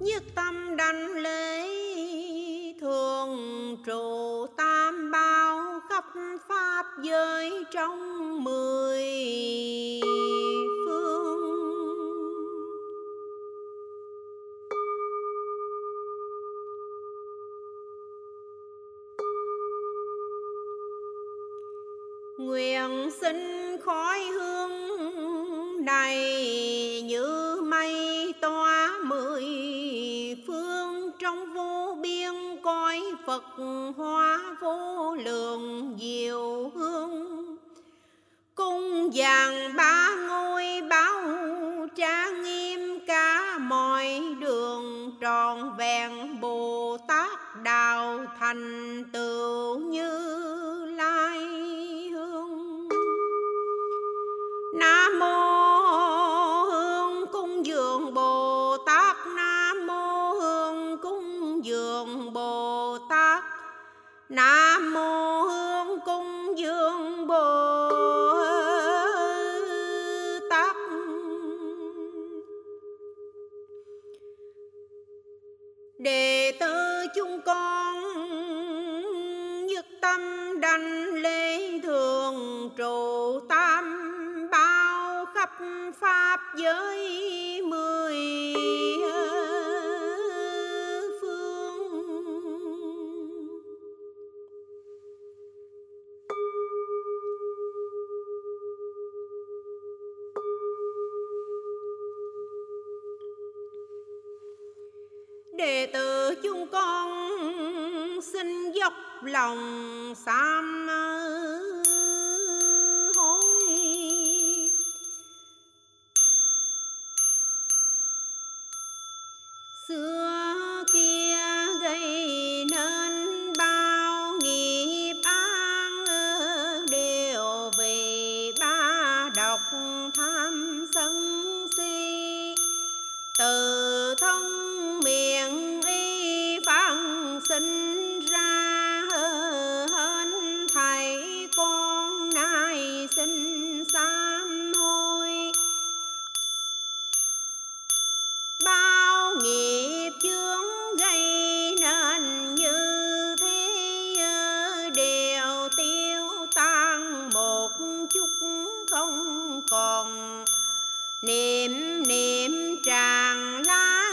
Nhất tâm đành lễ thường trụ tam bao khắp pháp giới trong mười không còn. Niệm niệm tràn lan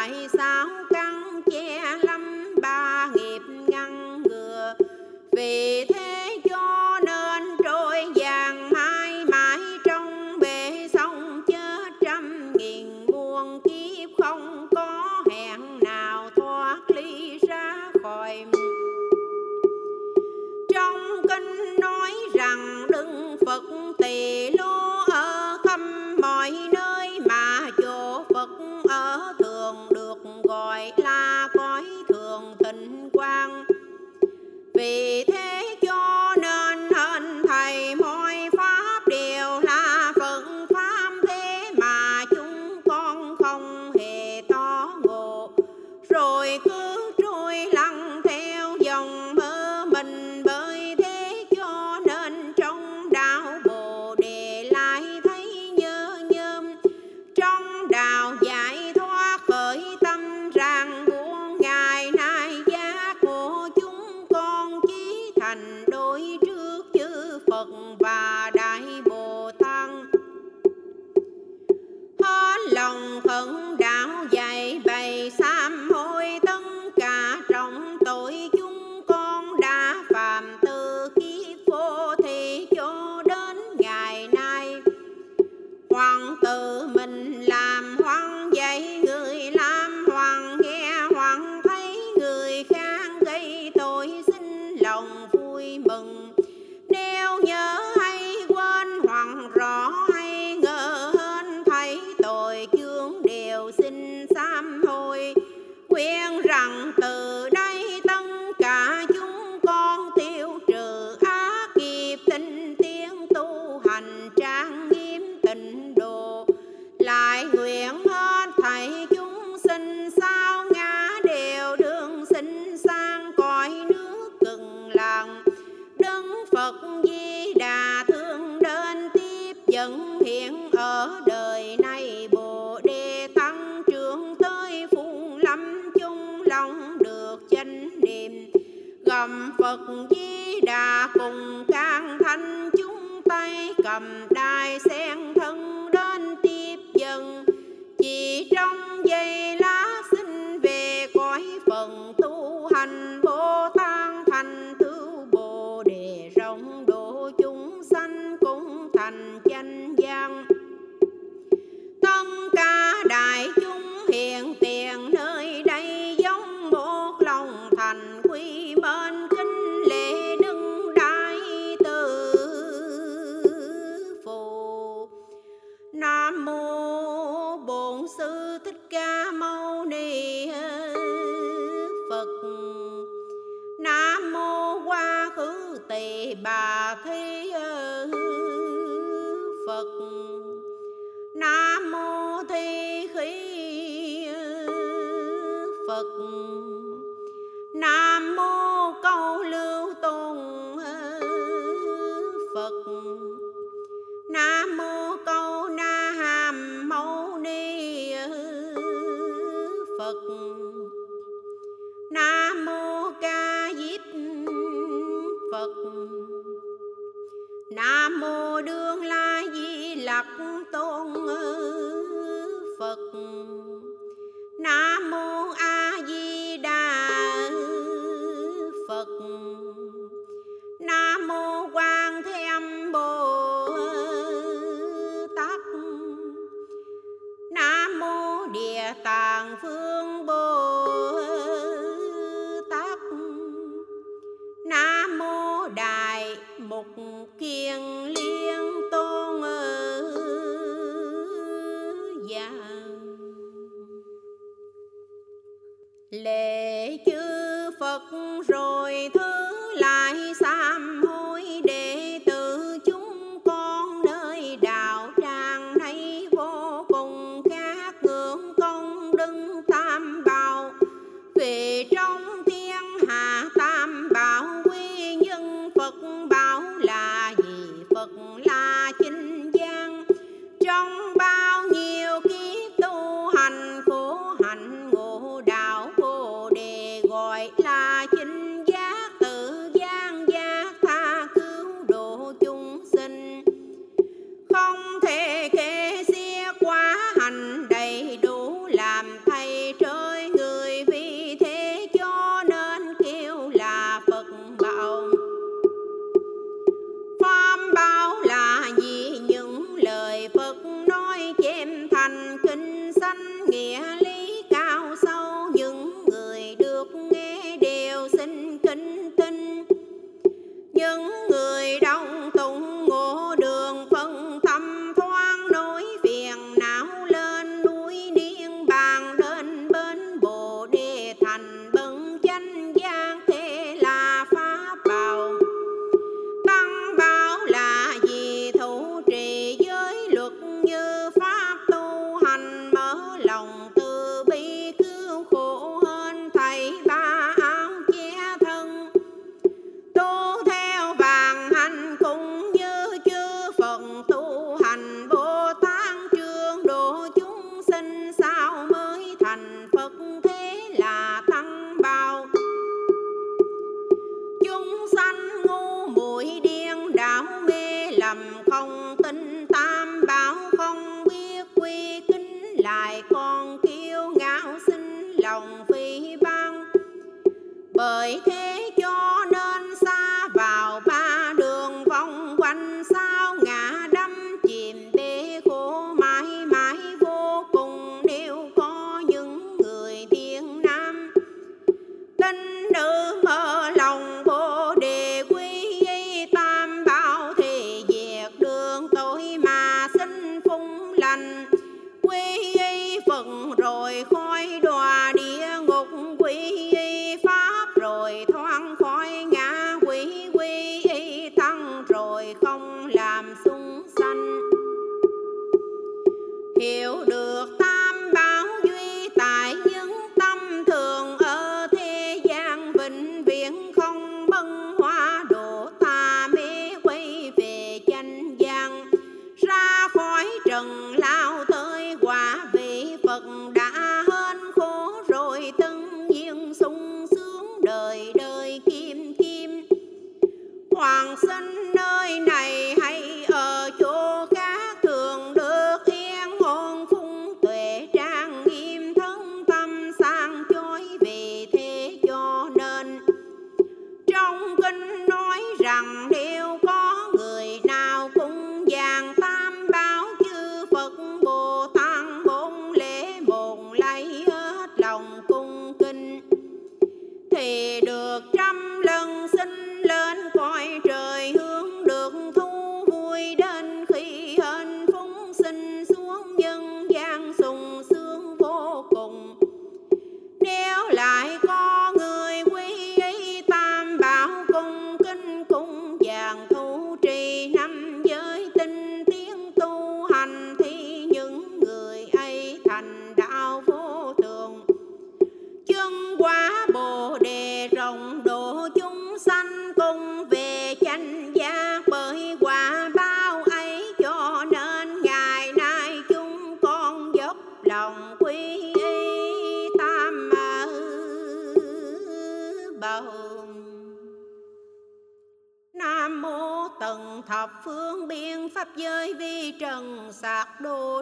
tại sao căn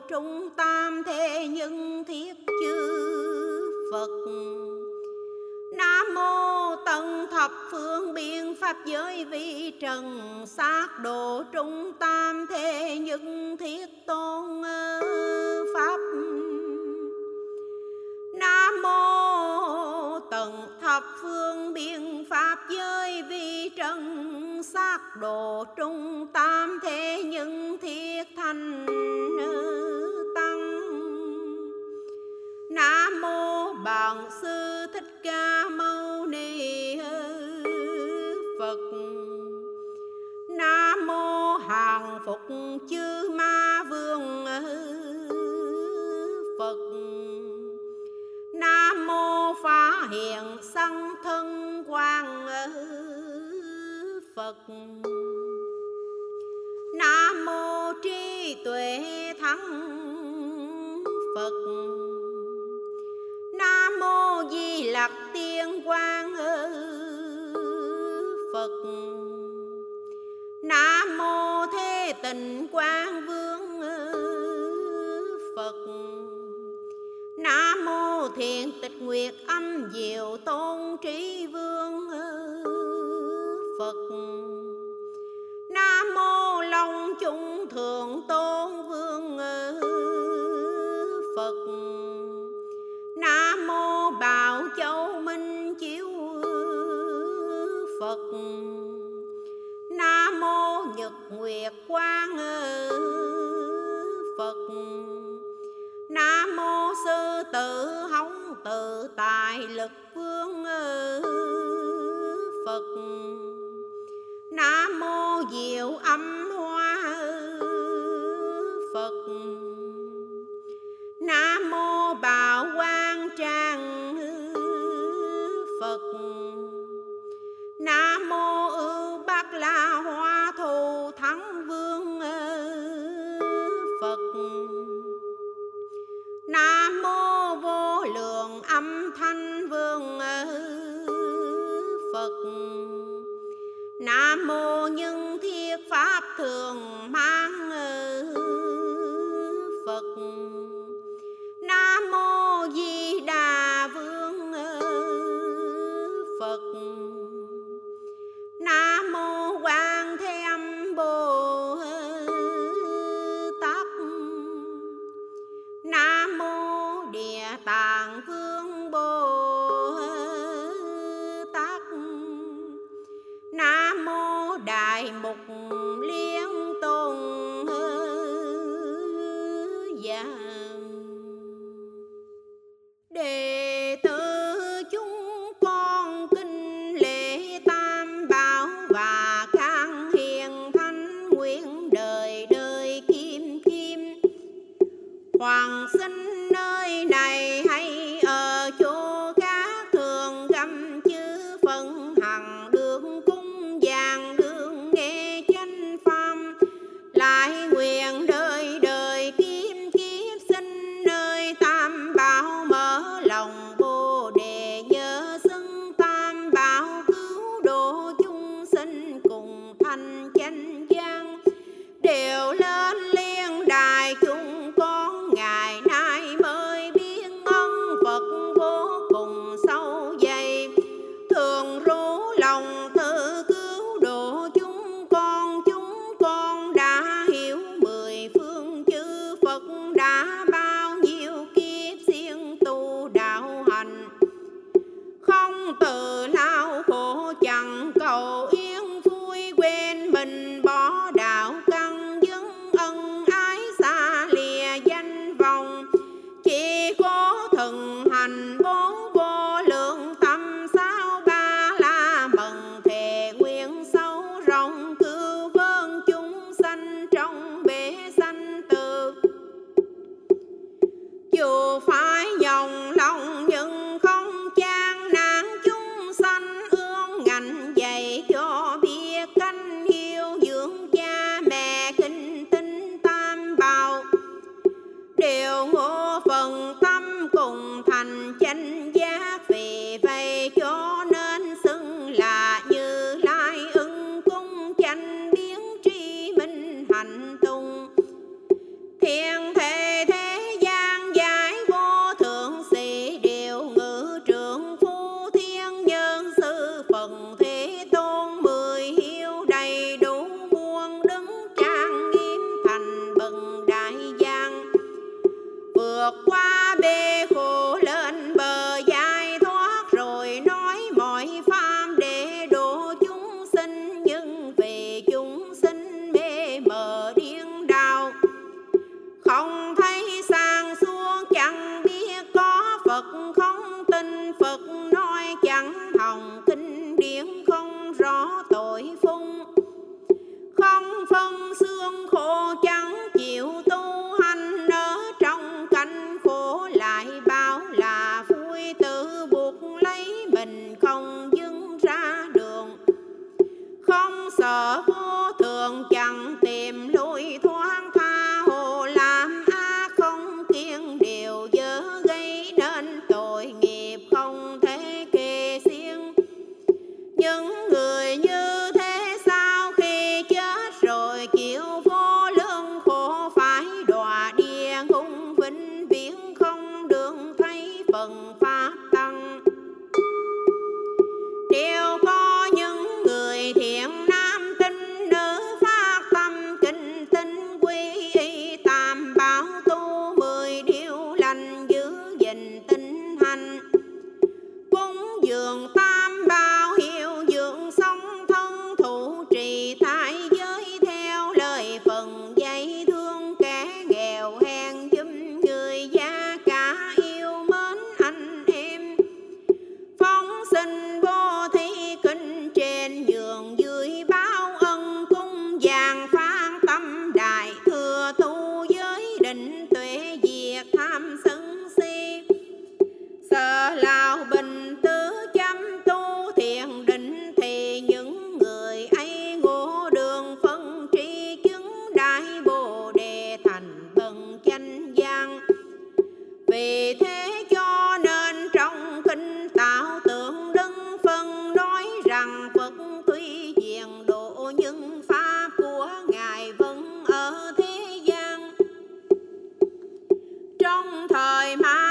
trung tam thế nhưng thiết chư phật. Nam mô tận thập phương biện pháp giới vi trần, sát độ trung tam thế nhưng thiết tôn pháp. Nam mô tận thập phương biện pháp giới vi trần xác độ trung tam thế những thiết thành tăng. Nam mô Bản sư Thích Ca Mâu Ni Phật. Nam mô Hàng Phục Chư Ma Vương Phật. Nam mô Phá Hiện Sanh Thân Quang Phật. Nam mô Trí Tuệ Thắng Phật. Nam mô Di Lặc Tiên Quang Phật. Nam mô Thế Tịnh Quang Vương Phật. Nam mô Thiện Tịch Nguyệt Âm Diệu Tôn Trí Vương Phật. Nam mô Long Trung Thượng Tôn Vương Phật. Nam mô Bảo Châu Minh Chiếu Phật. Nam mô Nhật Nguyệt Quang Phật. Nam mô Sư Tử Hống Tự Tài Lực mô Diệu Âm Hoa Phật. Nam mô happy. thời mai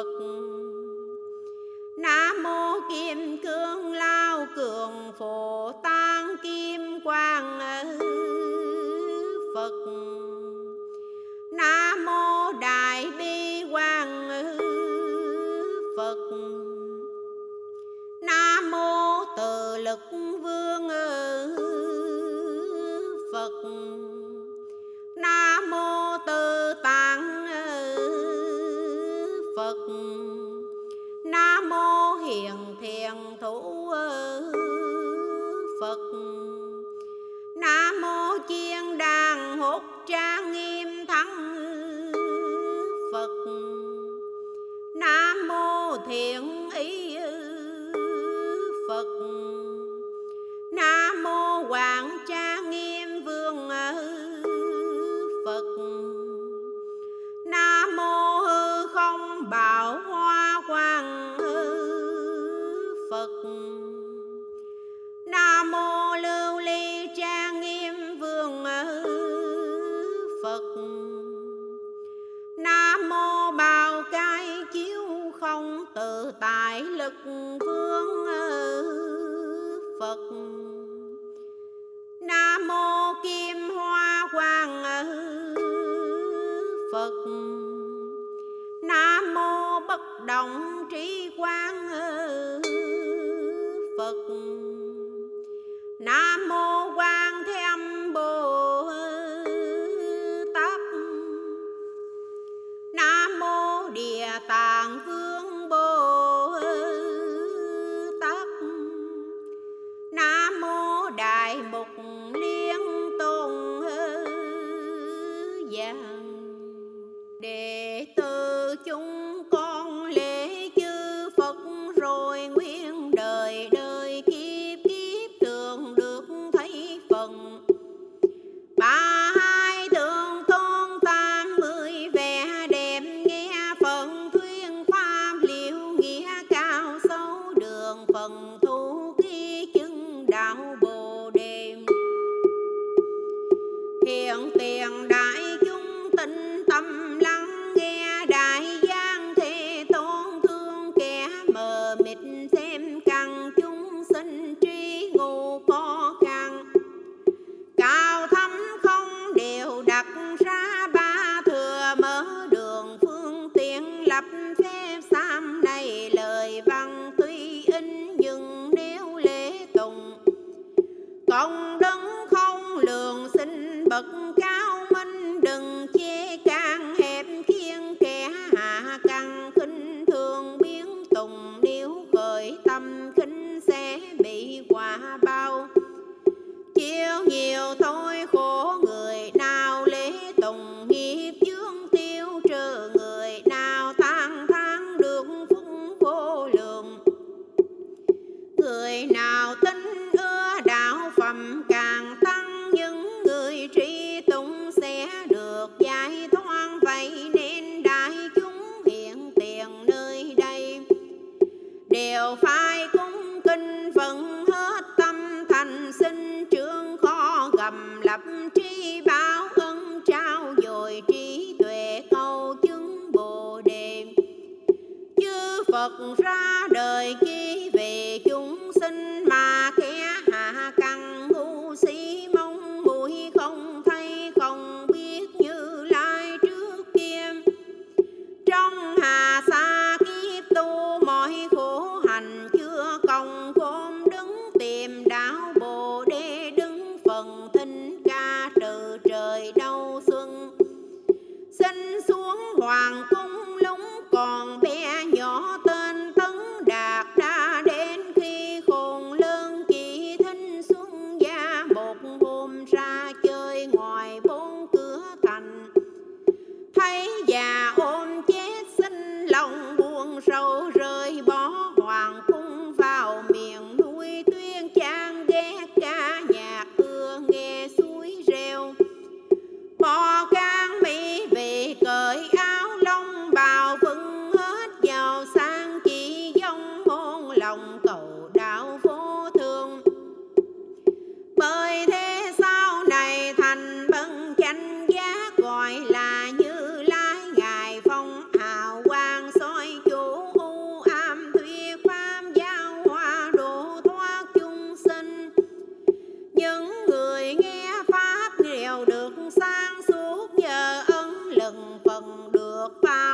phật Paulo.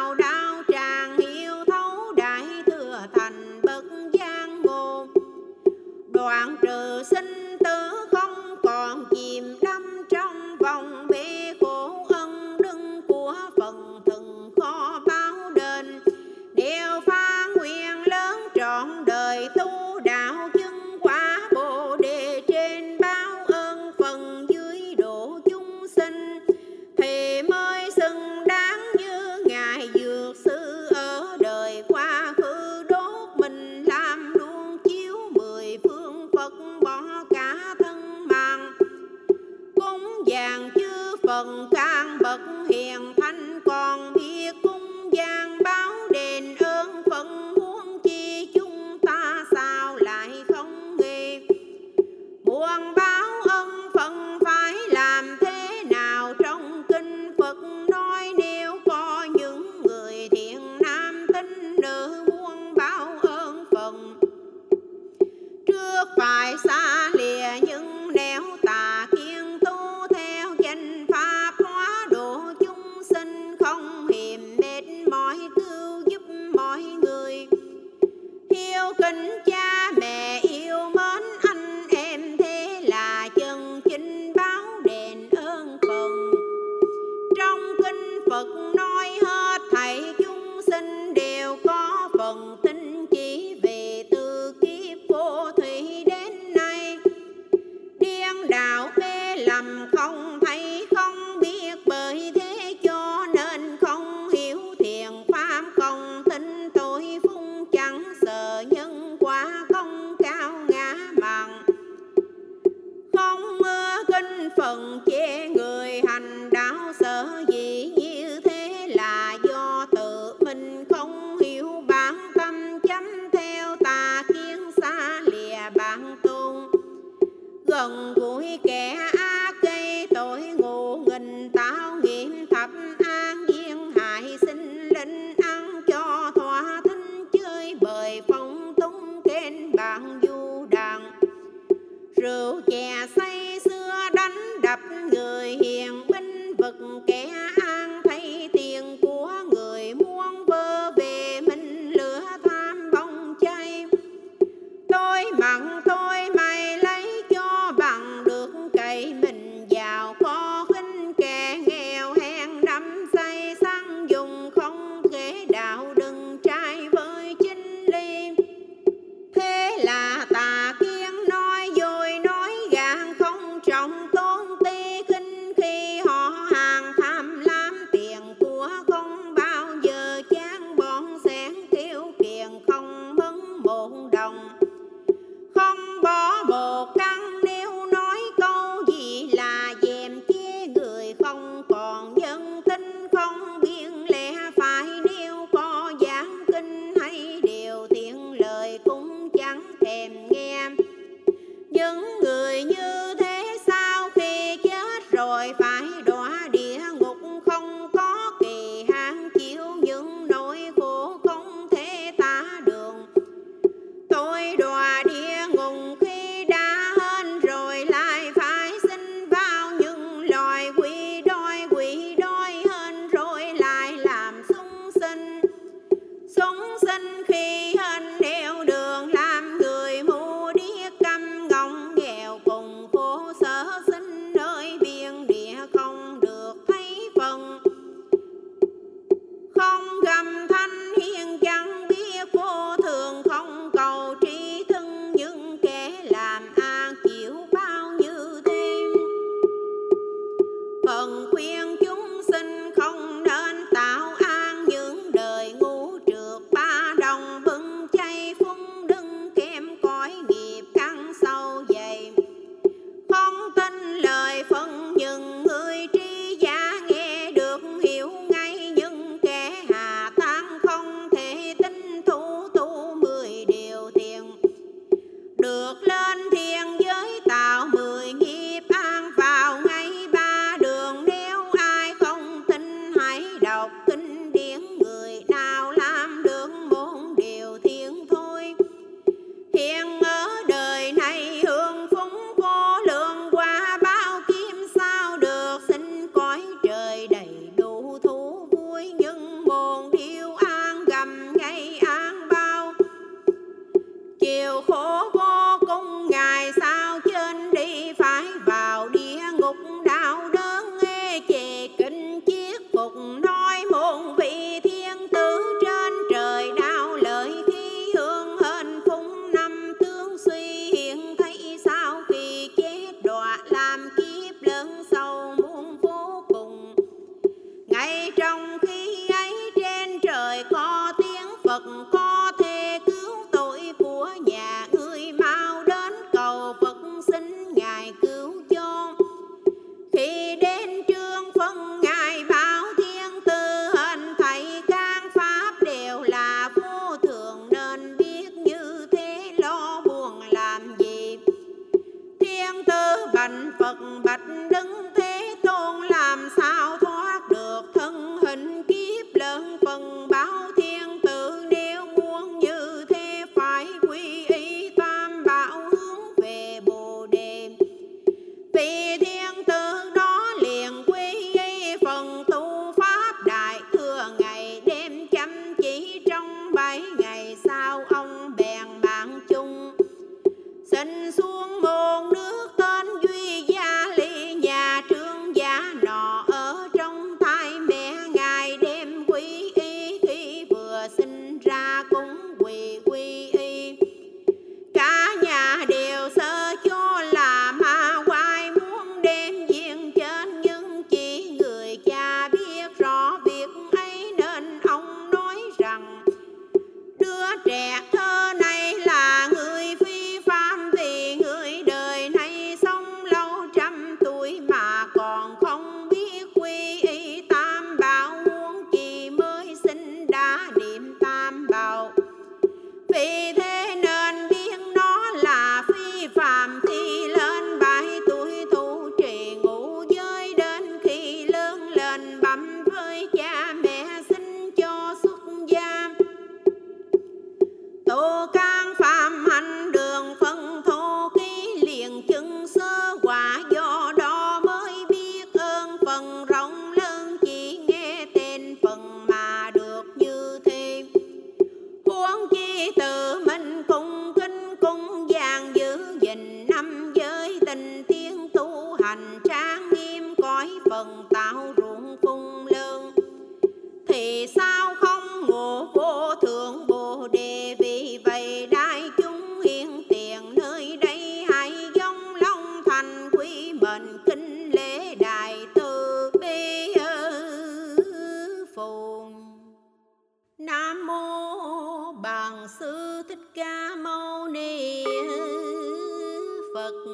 Phật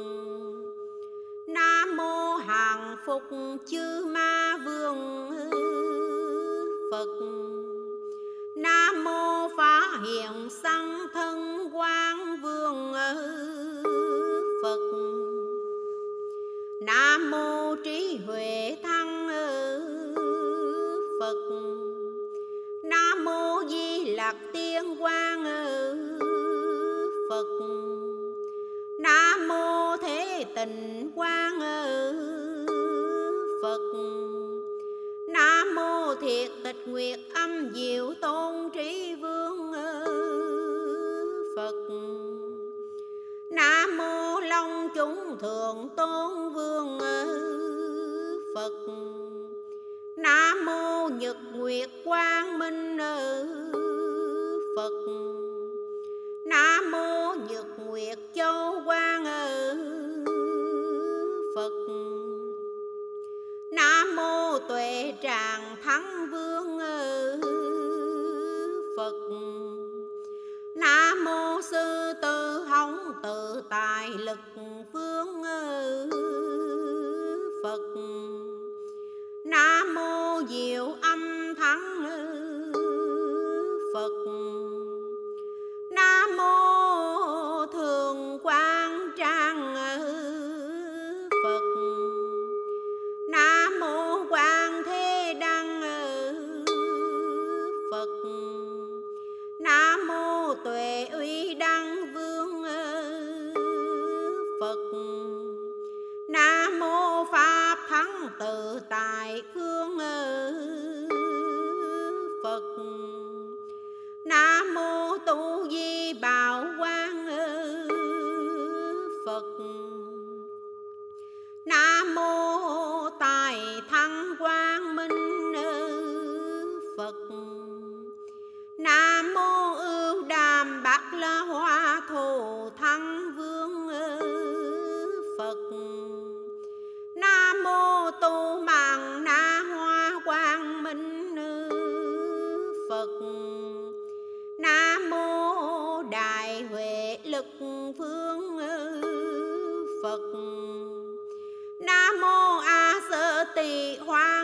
Nam mô hàng phục chư ma vương Phật. Nam mô phá hiện sanh thân quang vương Phật. Nam mô trí huệ thăng Phật. Nam mô Di lạc Tiên Quang Phật mô thế tình quang phật. Nam mô thiệt tịch nguyệt âm diệu tôn trí vương phật. Nam mô long chúng thượng tôn vương phật. Nam mô nhật nguyệt quang minh phật. Nam mô nhật nguyệt châu quang 喜欢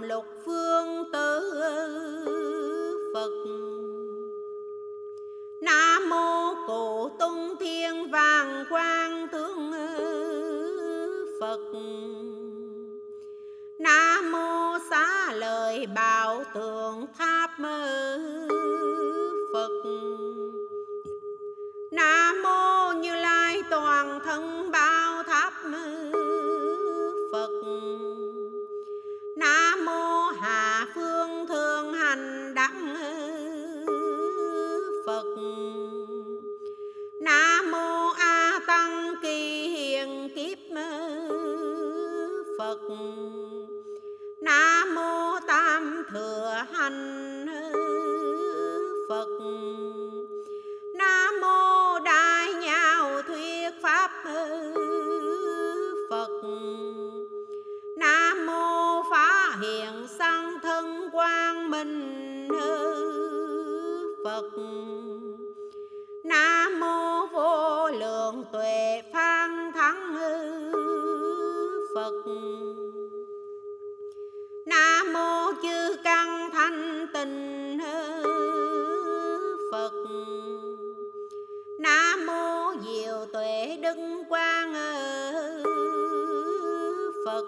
lục phương tứ phật. Nam mô cổ tung thiên vàng quang tướng phật. Nam mô xá lời bảo tượng tháp mơ Phật. Nam mô Tam thừa hành Phật. Nam mô Đại nhạo thuyết pháp Phật. Nam mô phá hiện sang thân quang minh Phật. Phật Nam mô chư căn thanh tịnh Phật. Nam mô diệu tuệ đức quang Phật.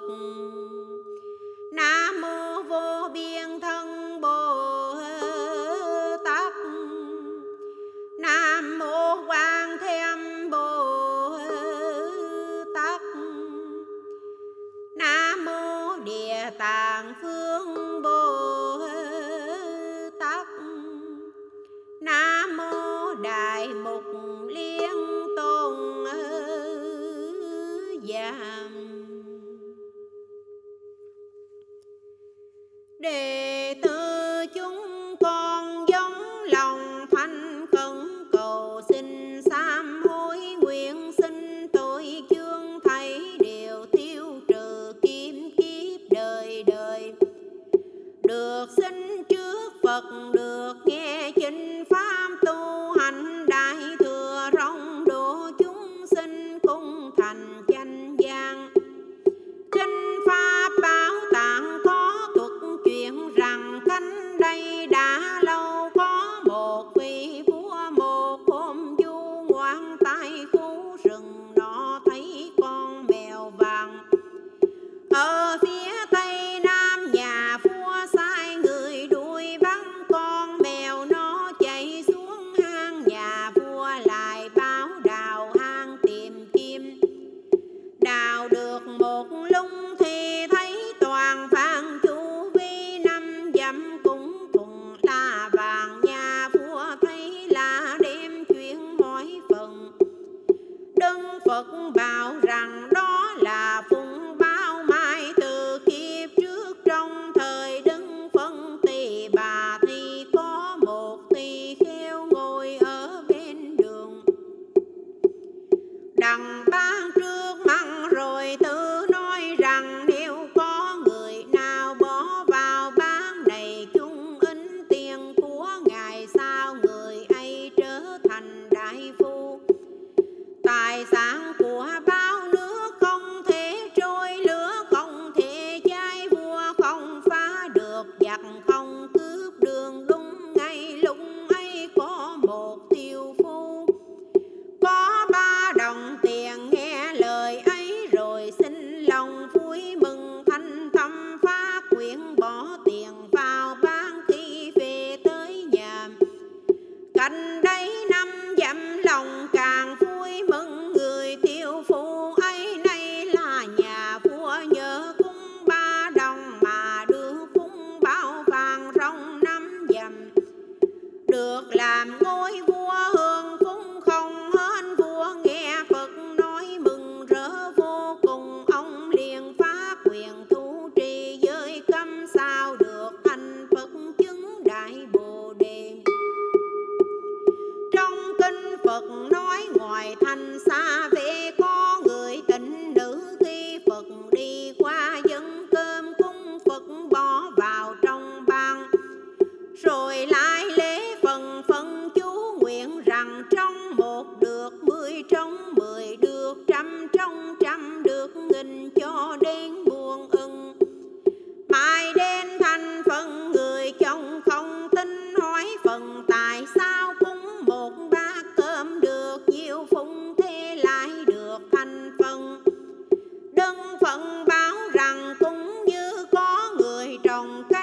lòng ca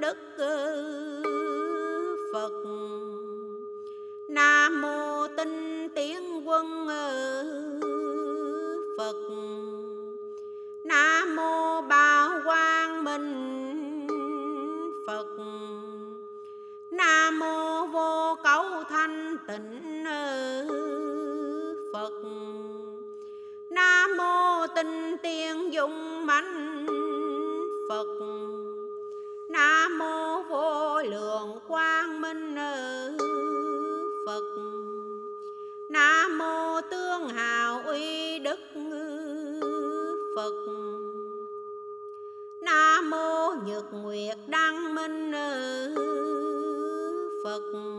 đức phật. Nam mô tinh tiến quân phật. Nam mô bảo quang minh phật. Nam mô vô cấu thanh tịnh nhược nguyệt đăng minh Phật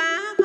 quá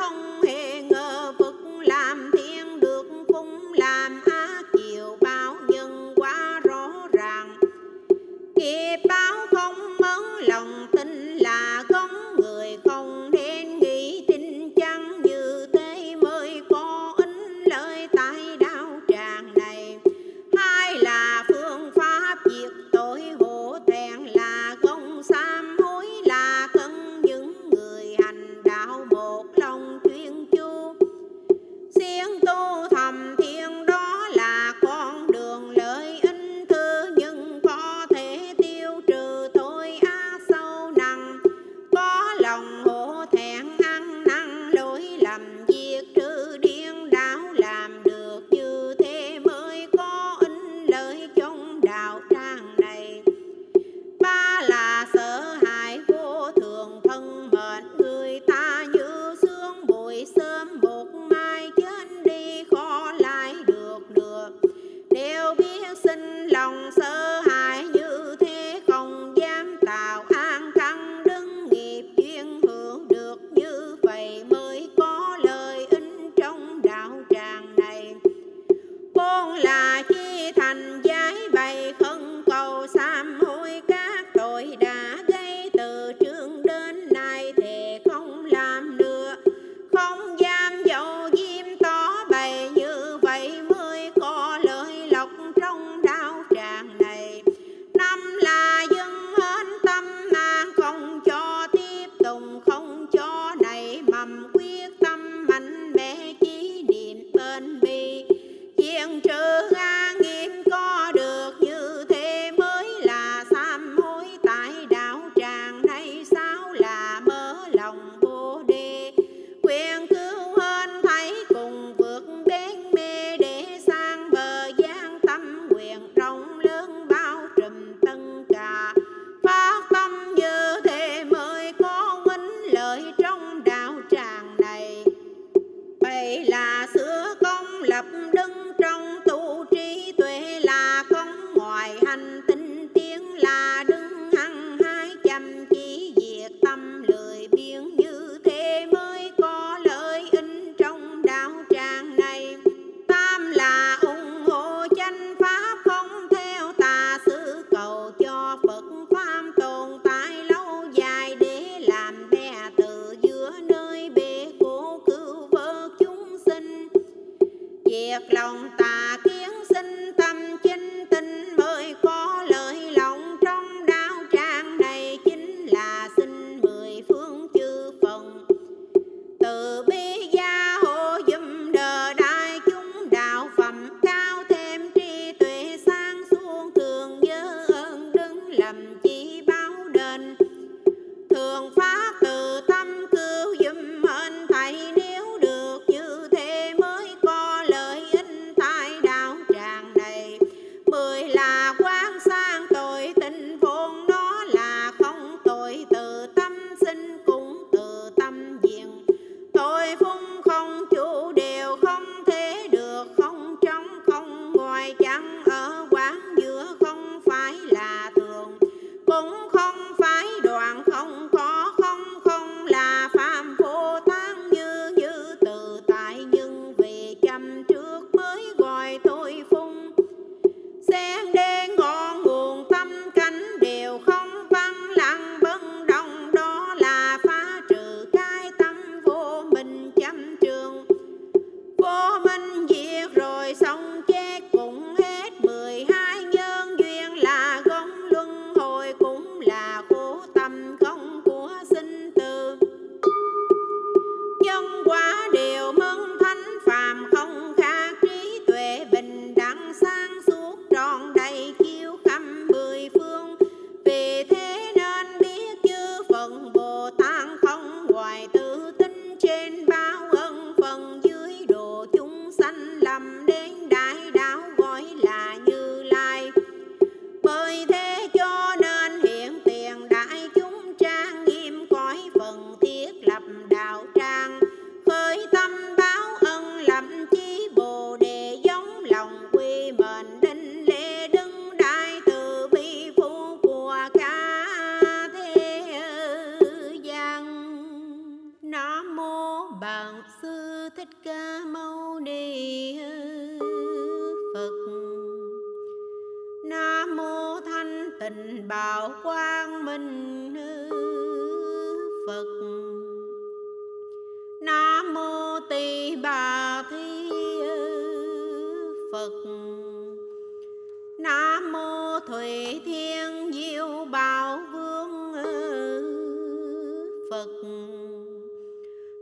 cực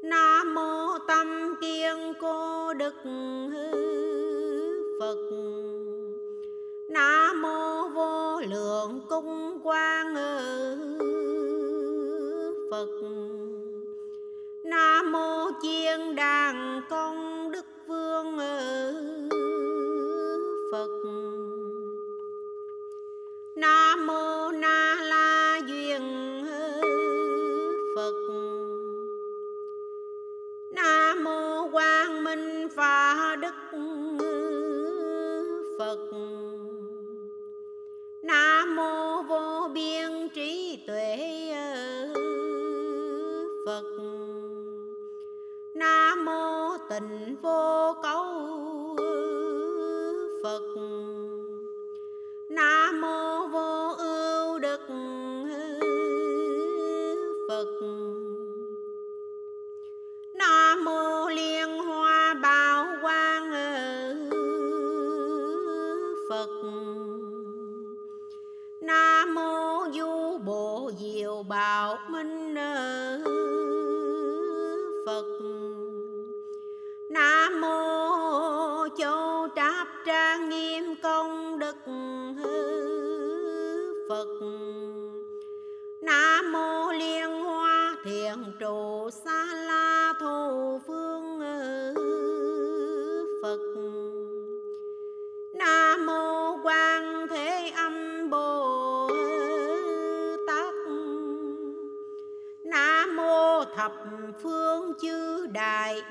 nam mô tâm kiên cô đức phật. Nam mô vô lượng cung quang phật. Nam mô chiên đàn con thành vô câu phật được nam mô liên hoa thiền trụ xa la thù phương phật. Nam mô quan thế âm bồ tát. Nam mô thập phương chư đại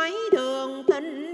nói đường tình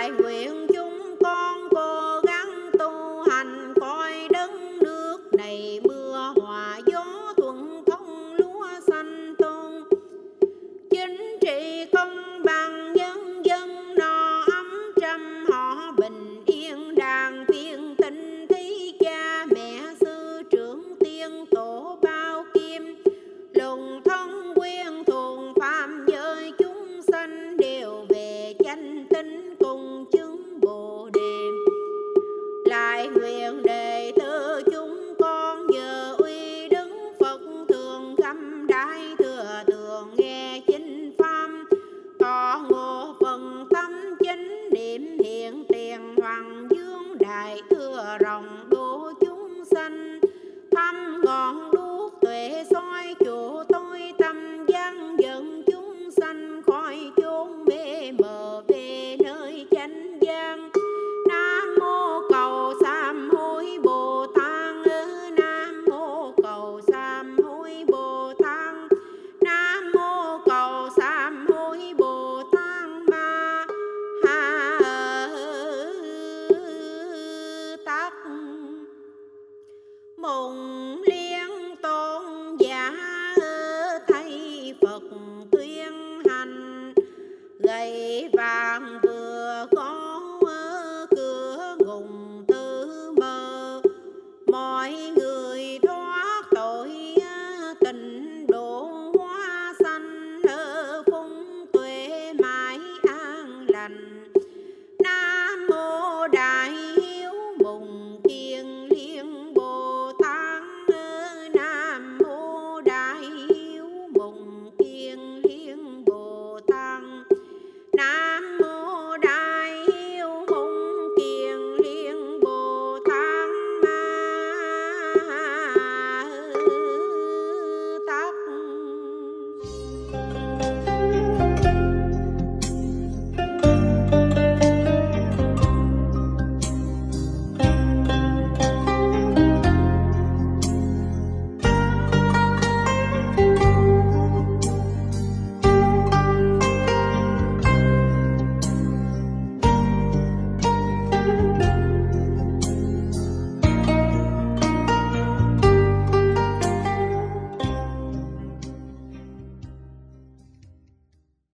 tài nguyện